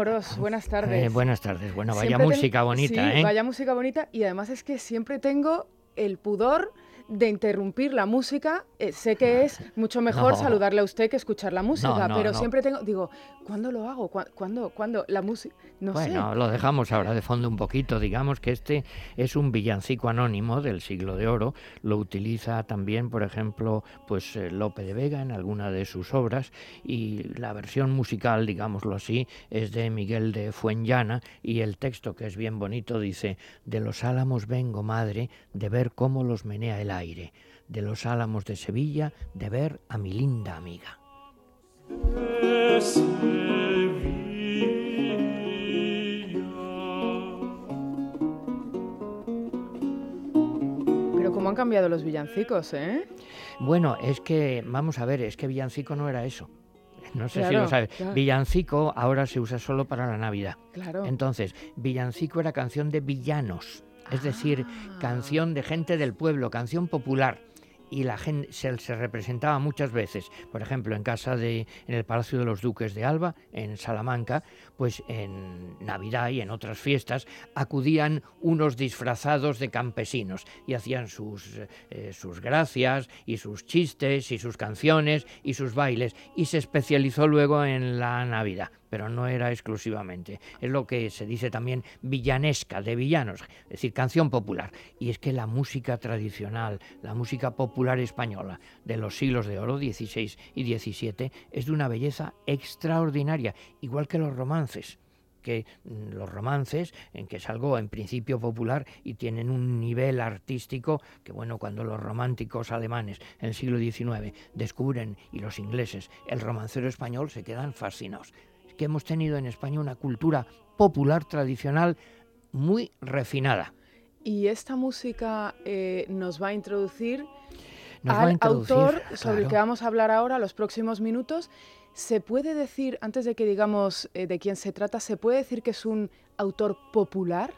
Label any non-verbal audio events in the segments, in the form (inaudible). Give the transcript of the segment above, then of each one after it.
Amorós, buenas tardes. Eh, buenas tardes. Bueno, vaya Siempre ten- música bonita, sí, ¿eh? Vaya música bonita y además es que siempre tengo el pudor de interrumpir la música. Eh, sé que es mucho mejor (laughs) No. saludarle a usted que escuchar la música, no, pero siempre tengo, digo, ¿cuándo lo hago? ¿Cuá- ¿Cuándo? ¿Cuándo? La música, no bueno, sé. lo dejamos ahora de fondo un poquito. Digamos que este es un villancico anónimo del siglo de oro. Lo utiliza también, por ejemplo, pues eh, Lope de Vega en alguna de sus obras y la versión musical, digámoslo así, es de Miguel de Fuenllana y el texto que es bien bonito dice: De los álamos vengo, madre, de ver cómo los menea el aire. De los álamos de Sevilla, de ver a mi linda amiga. Pero cómo han cambiado los villancicos, ¿eh? Bueno, es que, vamos a ver, es que villancico no era eso. No sé si lo sabes. claro. Villancico ahora se usa solo para la Navidad. Claro. Entonces, villancico era canción de villanos, es decir, canción de gente del pueblo, canción popular. Y la gente se, se representaba muchas veces, por ejemplo, en casa de, en el Palacio de los Duques de Alba, en Salamanca, pues en Navidad y en otras fiestas acudían unos disfrazados de campesinos y hacían sus, eh, sus gracias y sus chistes y sus canciones y sus bailes. Y se especializó luego en la Navidad, pero no era exclusivamente. Es lo que se dice también villanesca, de villanos, es decir, canción popular. Y es que la música tradicional, la música popular española de los siglos de oro, 16 y 17, es de una belleza extraordinaria, igual que los romances que mm, los romances, en que es algo en principio popular y tienen un nivel artístico que, bueno, cuando los románticos alemanes en el siglo XIX descubren y los ingleses el romancero español se quedan fascinados. Que hemos tenido en España una cultura popular tradicional muy refinada. Y esta música eh, nos va a introducir Nos al a introducir, autor sobre el que vamos a hablar ahora, los próximos minutos. ¿Se puede decir, antes de que digamos eh, de quién se trata, ¿se puede decir que es un autor popular?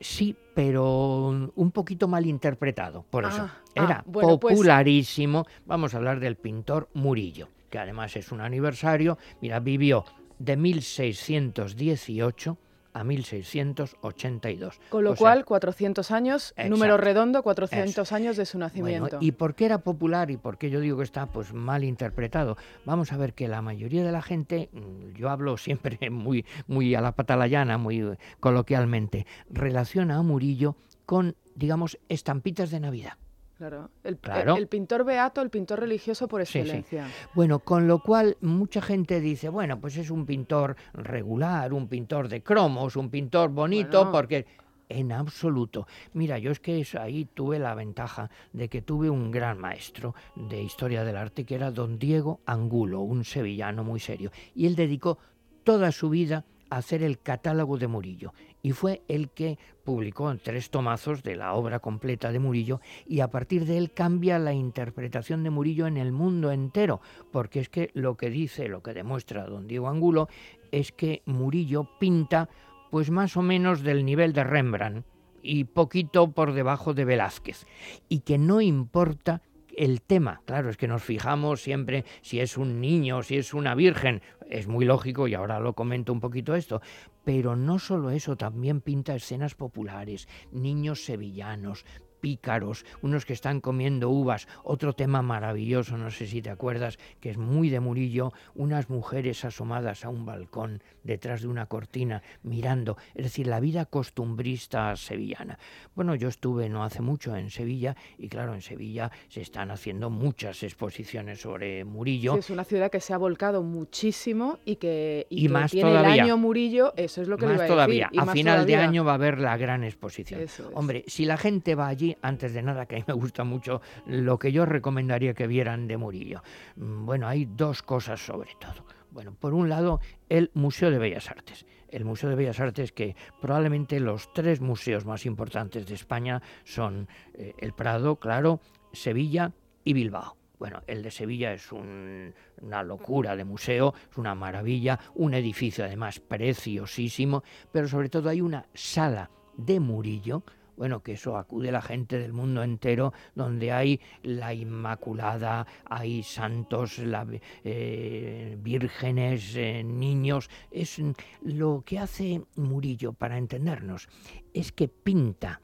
Sí, pero un poquito mal interpretado, por eso. Ah, ah, Era pues- popularísimo. Vamos a hablar del pintor Murillo, que además es un aniversario. Mira, vivió de 1618 a 1682. Con lo O sea, cual, 400 años, número redondo, 400 años de su Bueno, nacimiento. ¿y por qué era popular y por qué yo digo que está pues mal interpretado? Vamos a ver que la mayoría de la gente, mm, yo hablo siempre (laughs) muy, muy a la patalayana, muy eh, coloquialmente, relaciona a Murillo con, digamos, estampitas de Navidad. Claro. El, Claro. el pintor beato, el pintor religioso por Sí, sí. excelencia. Bueno, con lo cual mucha gente dice, bueno, pues es un pintor regular, un pintor de cromos, un pintor bonito, Bueno. porque en absoluto. Mira, yo es que ahí tuve la ventaja de que tuve un gran maestro de historia del arte que era don Diego Angulo, un sevillano muy serio, y él dedicó toda su vida hacer el catálogo de Murillo. Y fue el que publicó tres tomazos de la obra completa de Murillo y a partir de él cambia la interpretación de Murillo en el mundo entero, porque es que lo que dice, lo que demuestra don Diego Angulo es que Murillo pinta pues más o menos del nivel de Rembrandt y poquito por debajo de Velázquez. Y que no importa el tema, claro, es que nos fijamos siempre si es un niño, si es una virgen, es muy lógico y ahora lo comento un poquito esto, pero no solo eso, también pinta escenas populares, niños sevillanos, pícaros, unos que están comiendo uvas, otro tema maravilloso, no sé si te acuerdas, que es muy de Murillo, unas mujeres asomadas a un balcón detrás de una cortina mirando, es decir, la vida costumbrista sevillana. Bueno, yo estuve no hace mucho en Sevilla y claro, en Sevilla se están haciendo muchas exposiciones sobre Murillo. Sí, es una ciudad que se ha volcado muchísimo y que, y Y que más tiene todavía. el año Murillo, eso es lo que le más iba a todavía, decir. y a más final de todavía. año va a haber la gran exposición. Eso es. Hombre, si la gente va allí, antes de nada, que a mí me gusta mucho, lo que yo recomendaría que vieran de Murillo. Mm, Bueno, hay dos cosas sobre todo. Bueno, por un lado, el Museo de Bellas Artes. El Museo de Bellas Artes, que probablemente los tres museos más importantes de España son eh, el Prado, claro, Sevilla y Bilbao. Bueno, el de Sevilla es un- una locura de museo, es una maravilla, un edificio además preciosísimo, pero sobre todo hay una sala de Murillo, bueno, que eso acude la gente del mundo entero, donde hay la Inmaculada, hay santos, la, eh, vírgenes, eh, niños. Es lo que hace Murillo, para entendernos, es que pinta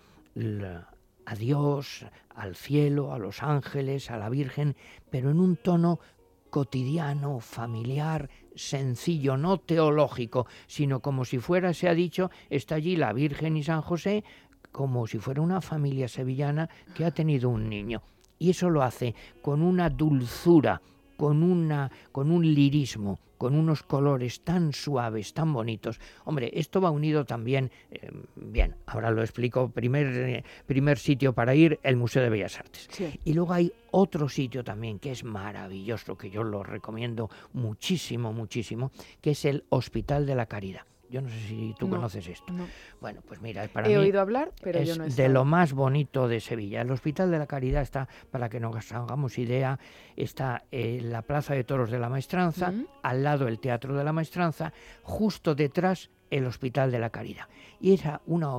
a Dios, al cielo, a los ángeles, a la Virgen, pero en un tono cotidiano, familiar, sencillo, no teológico, sino como si fuera, se ha dicho, está allí la Virgen y San José, como si fuera una familia sevillana que ha tenido un niño. Y eso lo hace con una dulzura, con, una, con un lirismo, con unos colores tan suaves, tan bonitos. Hombre, esto va unido también, eh, bien, ahora lo explico, primer, eh, primer sitio para ir, el Museo de Bellas Artes. Y luego hay otro sitio también que es maravilloso, que yo lo recomiendo muchísimo, muchísimo, que es el Hospital de la Caridad. Yo no sé si tú conoces esto. Bueno, pues mira, para he mí oído hablar, pero es yo no he de lo más bonito de Sevilla. El Hospital de la Caridad está, para que nos hagamos idea, está en la Plaza de Toros de la Maestranza, al lado el Teatro de la Maestranza, justo detrás el Hospital de la Caridad. Y era una,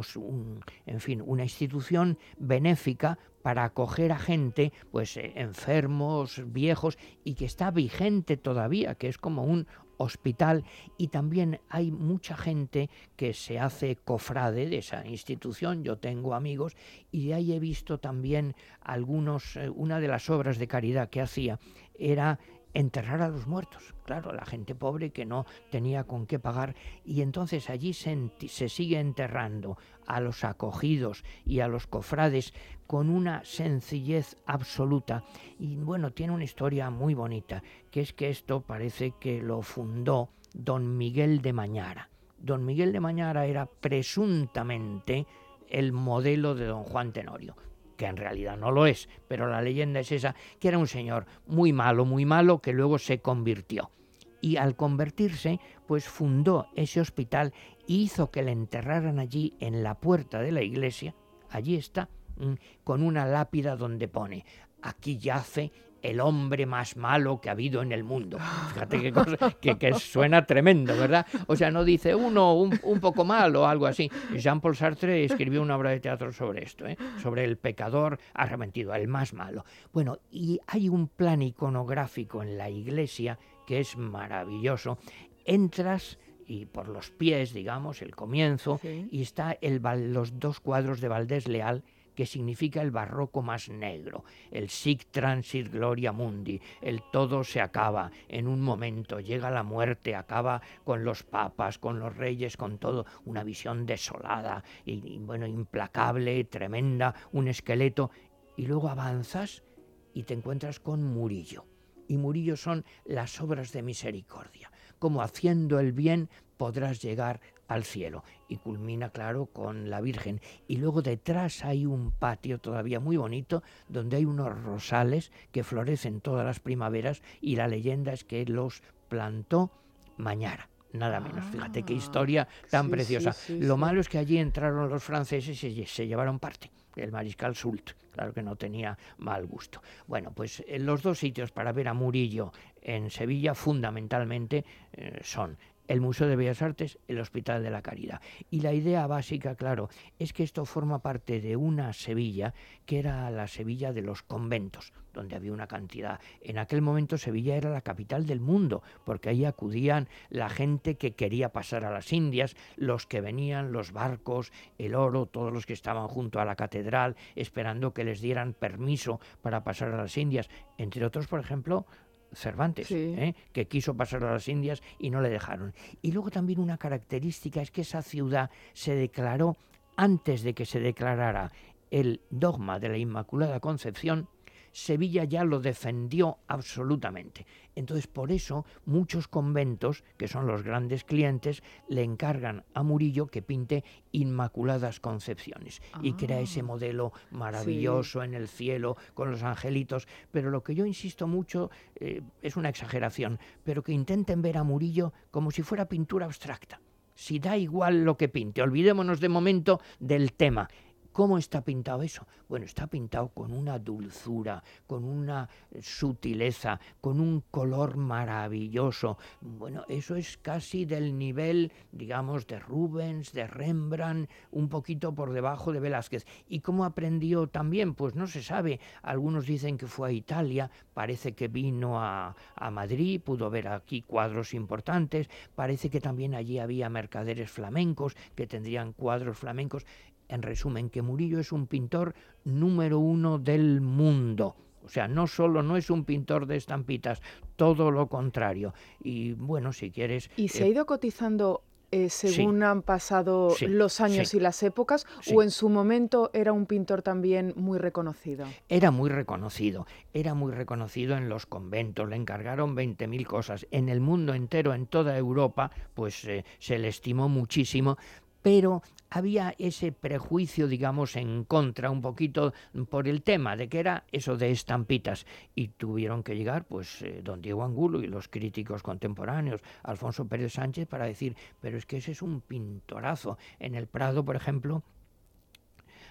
en fin, una institución benéfica para acoger a gente, pues eh, enfermos, viejos, y que está vigente todavía, que es como un hospital y también hay mucha gente que se hace cofrade de esa institución. Yo tengo amigos y ahí he visto también algunos, eh, una de las obras de caridad que hacía era enterrar a los muertos, claro, la gente pobre que no tenía con qué pagar. Y entonces allí se, se, sigue enterrando a los acogidos y a los cofrades con una sencillez absoluta. Y bueno, tiene una historia muy bonita, que es que esto parece que lo fundó don Miguel de Mañara. Don Miguel de Mañara era presuntamente el modelo de don Juan Tenorio que en realidad no lo es, pero la leyenda es esa, que era un señor muy malo, muy malo, que luego se convirtió. Y al convertirse, pues fundó ese hospital e hizo que le enterraran allí en la puerta de la iglesia, allí está, mm, con una lápida donde pone, aquí yace el hombre más malo que ha habido en el mundo. (laughs) Fíjate qué cosa, que, suena tremendo, ¿verdad? O sea, no dice uno un, poco malo o algo así. Jean-Paul Sartre escribió una obra de teatro sobre esto, ¿eh? sobre el pecador arrepentido, el más malo. Bueno, y hay un plan iconográfico en la iglesia que es maravilloso. Entras y por los pies, digamos, el comienzo, y está el, los dos cuadros de Valdés Leal que significa el barroco más negro, el sic transit gloria mundi, el todo se acaba en un momento, llega la muerte, acaba con los papas, con los reyes, con todo, una visión desolada y, bueno, implacable, tremenda, un esqueleto, y luego avanzas y te encuentras con Murillo. Y Murillo son las obras de misericordia, como haciendo el bien podrás llegar al cielo y culmina, claro, con la Virgen. Y luego detrás hay un patio todavía muy bonito donde hay unos rosales que florecen todas las primaveras y la leyenda es que los plantó Mañara. Nada menos, fíjate qué ah, historia tan preciosa. Lo malo es que allí entraron los franceses y se, llevaron parte el mariscal Sult, claro que no tenía mal gusto. Bueno, pues eh, los dos sitios para ver a Murillo en Sevilla fundamentalmente eh, son el Museo de Bellas Artes, el Hospital de la Caridad. Y la idea básica, claro, es que esto forma parte de una Sevilla que era la Sevilla de los conventos, donde había una cantidad. En aquel momento Sevilla era la capital del mundo, porque ahí acudían la gente que quería pasar a las Indias, los que venían, los barcos, el oro, todos los que estaban junto a la catedral, esperando que les dieran permiso para pasar a las Indias. Entre otros, por ejemplo, Cervantes, ¿eh? que quiso pasar a las Indias y no le dejaron. Y luego también una característica es que esa ciudad se declaró antes de que se declarara el dogma de la Inmaculada Concepción Sevilla ya lo defendió absolutamente. Entonces, por eso, muchos conventos, que son los grandes clientes, le encargan a Murillo que pinte Inmaculadas Concepciones. Y crea ese ah, modelo maravilloso en el cielo con los angelitos. Pero lo que yo insisto mucho eh, es una exageración, pero que intenten ver a Murillo como si fuera pintura abstracta. Si da igual lo que pinte, olvidémonos de momento del tema cómo está pintado eso? Bueno, está pintado con una dulzura, con una sutileza, con un color maravilloso. Bueno, eso es casi del nivel, digamos, de Rubens, de Rembrandt, un poquito por debajo de Velázquez. ¿Y cómo aprendió también? Pues no se sabe. Algunos dicen que fue a Italia, parece que vino a, a Madrid, pudo ver aquí cuadros importantes, parece que también allí había mercaderes flamencos que tendrían cuadros flamencos. En resumen, que Murillo es un pintor número uno del mundo. O sea, no solo no es un pintor de estampitas, todo lo contrario. Y bueno, si quieres... ¿Y se eh, ha ido cotizando eh, según han pasado Sí, los años sí. y las épocas? ¿O en su momento era un pintor también muy reconocido? Era muy reconocido, era muy reconocido en los conventos, le encargaron 20.000 cosas. En el mundo entero, en toda Europa, pues eh, se le estimó muchísimo, pero había ese prejuicio, digamos, en contra un poquito por el tema de que era eso de estampitas. Y tuvieron que llegar, pues, eh, don Diego Angulo y los críticos contemporáneos, Alfonso Pérez Sánchez, para decir, pero es que ese es un pintorazo. En el Prado, por ejemplo,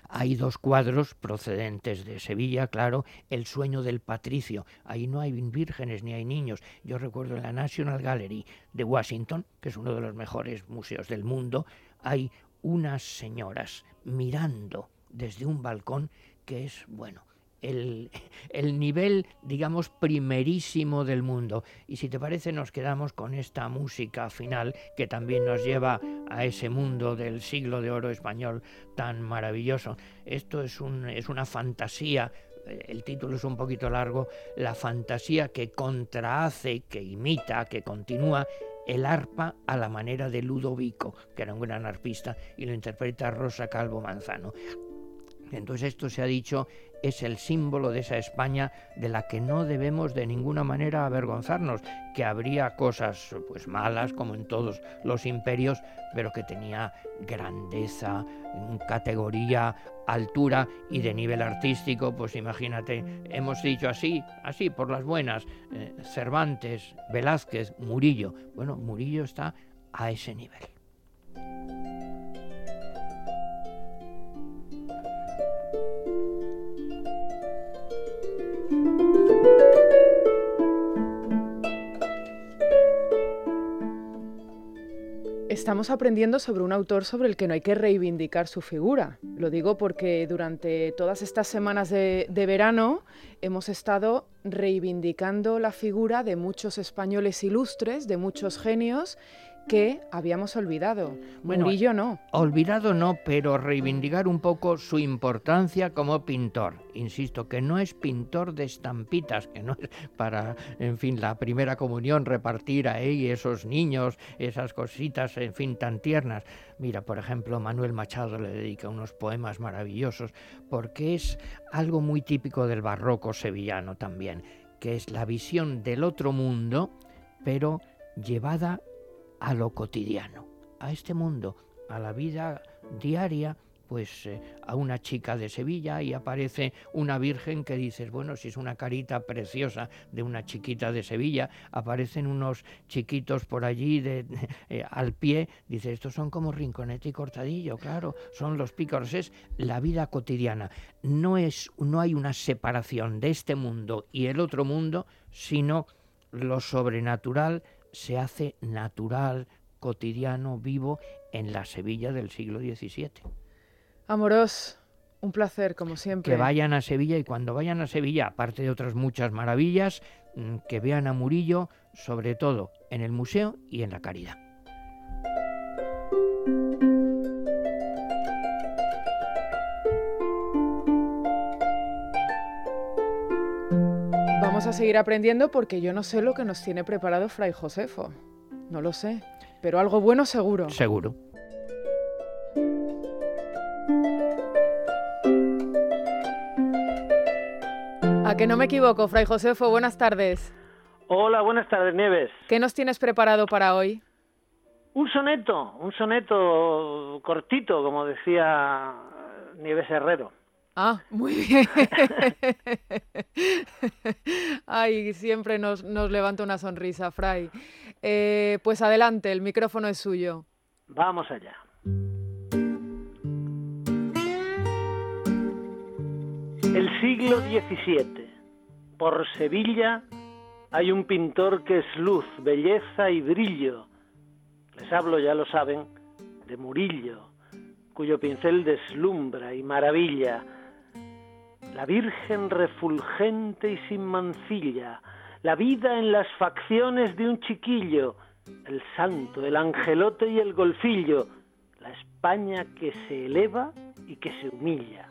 hay dos cuadros procedentes de Sevilla, claro, El sueño del patricio. Ahí no hay vírgenes ni hay niños. Yo recuerdo en la National Gallery de Washington, que es uno de los mejores museos del mundo, hay unas señoras mirando desde un balcón que es, bueno, el, el nivel, digamos, primerísimo del mundo. Y si te parece, nos quedamos con esta música final que también nos lleva a ese mundo del siglo de oro español tan maravilloso. Esto es, un, es una fantasía. eh, El título es un poquito largo, la fantasía que contrahace, que imita, que continúa el arpa a la manera de Ludovico, que era un gran arpista, y lo interpreta Rosa Calvo Manzano. Entonces esto se ha dicho es el símbolo de esa España de la que no debemos de ninguna manera avergonzarnos, que habría cosas pues malas como en todos los imperios, pero que tenía grandeza, categoría, altura y de nivel artístico, pues imagínate, hemos dicho así, así por las buenas, eh, Cervantes, Velázquez, Murillo. Bueno, Murillo está a ese nivel. Estamos aprendiendo sobre un autor sobre el que no hay que reivindicar su figura. Lo digo porque durante todas estas semanas de, de verano hemos estado reivindicando la figura de muchos españoles ilustres, de muchos genios que habíamos olvidado. Bueno, Murillo no. Olvidado no, pero reivindicar un poco su importancia como pintor. Insisto, que no es pintor de estampitas, que no es para, en fin, la primera comunión repartir ahí esos niños, esas cositas, en fin, tan tiernas. Mira, por ejemplo, Manuel Machado le dedica unos poemas maravillosos porque es algo muy típico del barroco sevillano también, que es la visión del otro mundo, pero llevada a lo cotidiano, a este mundo, a la vida diaria, pues eh, a una chica de Sevilla y aparece una virgen que dices, bueno, si es una carita preciosa de una chiquita de Sevilla, aparecen unos chiquitos por allí de, (laughs) eh, al pie, dices, estos son como Rinconete y Cortadillo, claro, son los pícaros, es la vida cotidiana. No, es, no hay una separación de este mundo y el otro mundo, sino lo sobrenatural se hace natural, cotidiano, vivo en la Sevilla del siglo XVII. Amoros, un placer, como siempre. Que vayan a Sevilla y cuando vayan a Sevilla, aparte de otras muchas maravillas, mm, que vean a Murillo, sobre todo en el museo y en la caridad. Vamos a seguir aprendiendo porque yo no sé lo que nos tiene preparado Fray Josefo. No lo sé, pero algo bueno seguro. Seguro. A que no me equivoco, Fray Josefo, buenas tardes. Hola, buenas tardes, Nieves. ¿Qué nos tienes preparado para hoy? Un soneto, un soneto cortito, como decía Nieves Herrero. Ah, muy bien. (laughs) Ay, siempre nos, nos levanta una sonrisa, Fray. Eh, pues adelante, el micrófono es suyo. Vamos allá. El siglo XVII. Por Sevilla hay un pintor que es luz, belleza y brillo. Les hablo, ya lo saben, de Murillo, cuyo pincel deslumbra y maravilla. La Virgen refulgente y sin mancilla, la vida en las facciones de un chiquillo, el santo, el angelote y el golfillo, la España que se eleva y que se humilla.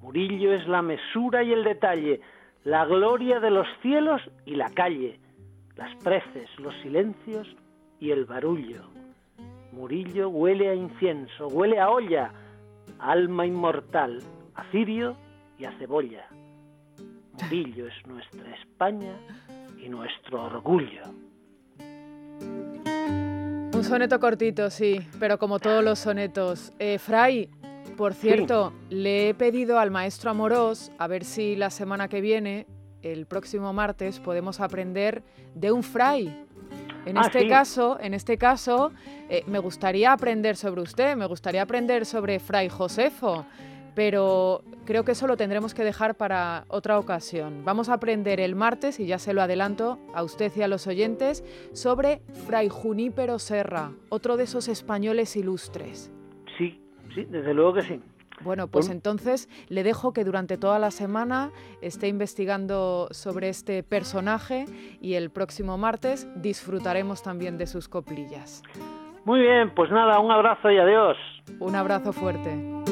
Murillo es la mesura y el detalle, la gloria de los cielos y la calle, las preces, los silencios y el barullo. Murillo huele a incienso, huele a olla, alma inmortal, a cirio y a cebolla. Murillo es nuestra España y nuestro orgullo. Un soneto cortito, sí, pero como todos los sonetos. Eh, Fray, por cierto, le he pedido al maestro Amorós a ver si la semana que viene, el próximo martes, podemos aprender de un fray. En Ah, este sí. caso, en este caso, eh, me gustaría aprender sobre usted, me gustaría aprender sobre Fray Josefo, pero creo que eso lo tendremos que dejar para otra ocasión. Vamos a aprender el martes, y ya se lo adelanto a usted y a los oyentes, sobre Fray Junípero Serra, otro de esos españoles ilustres. Sí, sí, desde luego que sí. Bueno, pues entonces le dejo que durante toda la semana esté investigando sobre este personaje y el próximo martes disfrutaremos también de sus coplillas. Muy bien, pues nada, un abrazo y adiós. Un abrazo fuerte.